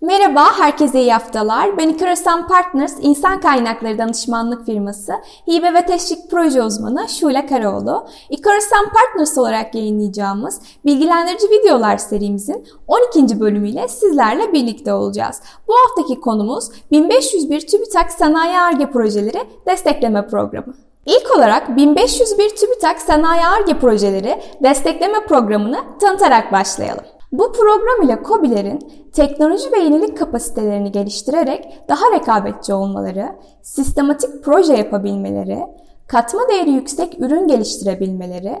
Merhaba, herkese iyi haftalar. Ben Ikarasan Partners İnsan Kaynakları Danışmanlık Firması Hibe ve Teşvik Proje Uzmanı Şule Karaoğlu. Ikarasan Partners olarak yayınlayacağımız bilgilendirici videolar serimizin 12. bölümüyle sizlerle birlikte olacağız. Bu haftaki konumuz 1501 TÜBİTAK Sanayi Arge Projeleri Destekleme Programı. İlk olarak 1501 TÜBİTAK Sanayi Arge Projeleri Destekleme Programı'nı tanıtarak başlayalım. Bu program ile COBİ'lerin teknoloji ve yenilik kapasitelerini geliştirerek daha rekabetçi olmaları, sistematik proje yapabilmeleri, katma değeri yüksek ürün geliştirebilmeleri,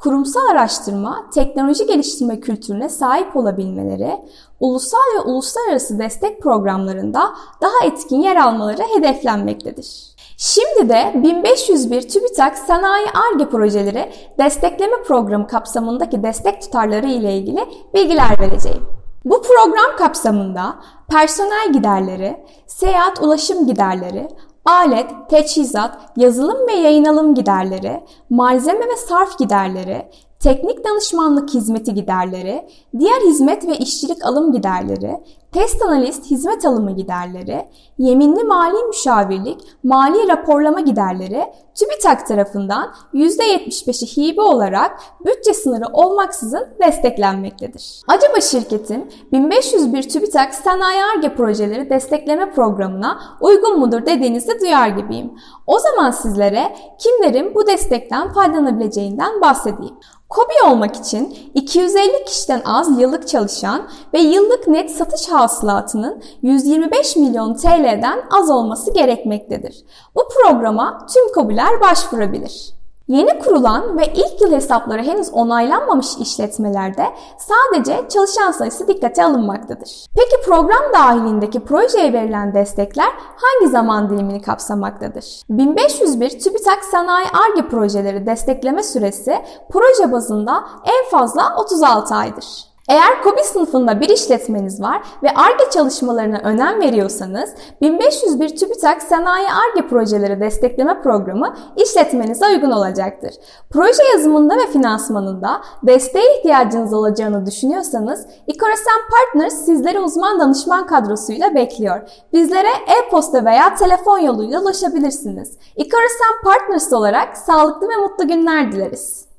kurumsal araştırma, teknoloji geliştirme kültürüne sahip olabilmeleri, ulusal ve uluslararası destek programlarında daha etkin yer almaları hedeflenmektedir. Şimdi de 1501 TÜBİTAK Sanayi ARGE projeleri destekleme programı kapsamındaki destek tutarları ile ilgili bilgiler vereceğim. Bu program kapsamında personel giderleri, seyahat ulaşım giderleri, alet, teçhizat, yazılım ve yayın alım giderleri, malzeme ve sarf giderleri, teknik danışmanlık hizmeti giderleri, diğer hizmet ve işçilik alım giderleri, test analist hizmet alımı giderleri, yeminli mali müşavirlik, mali raporlama giderleri TÜBİTAK tarafından %75'i hibe olarak bütçe sınırı olmaksızın desteklenmektedir. Acaba şirketin 1501 TÜBİTAK Sanayi Arge Projeleri Destekleme Programı'na uygun mudur dediğinizi duyar gibiyim. O zaman sizlere kimlerin bu destekten faydalanabileceğinden bahsedeyim. KOBİ olmak için 250 kişiden az yıllık çalışan ve yıllık net satış hasılatının 125 milyon TL'den az olması gerekmektedir. Bu programa tüm KOBİ'ler başvurabilir. Yeni kurulan ve ilk yıl hesapları henüz onaylanmamış işletmelerde sadece çalışan sayısı dikkate alınmaktadır. Peki program dahilindeki projeye verilen destekler hangi zaman dilimini kapsamaktadır? 1501 TÜBİTAK Sanayi ARGE projeleri destekleme süresi proje bazında en fazla 36 aydır. Eğer KOBİ sınıfında bir işletmeniz var ve ARGE çalışmalarına önem veriyorsanız 1501 TÜBİTAK Sanayi ARGE Projeleri Destekleme Programı işletmenize uygun olacaktır. Proje yazımında ve finansmanında desteğe ihtiyacınız olacağını düşünüyorsanız İKORASEN Partners sizleri uzman danışman kadrosuyla bekliyor. Bizlere e-posta veya telefon yoluyla ulaşabilirsiniz. İKORASEN Partners olarak sağlıklı ve mutlu günler dileriz.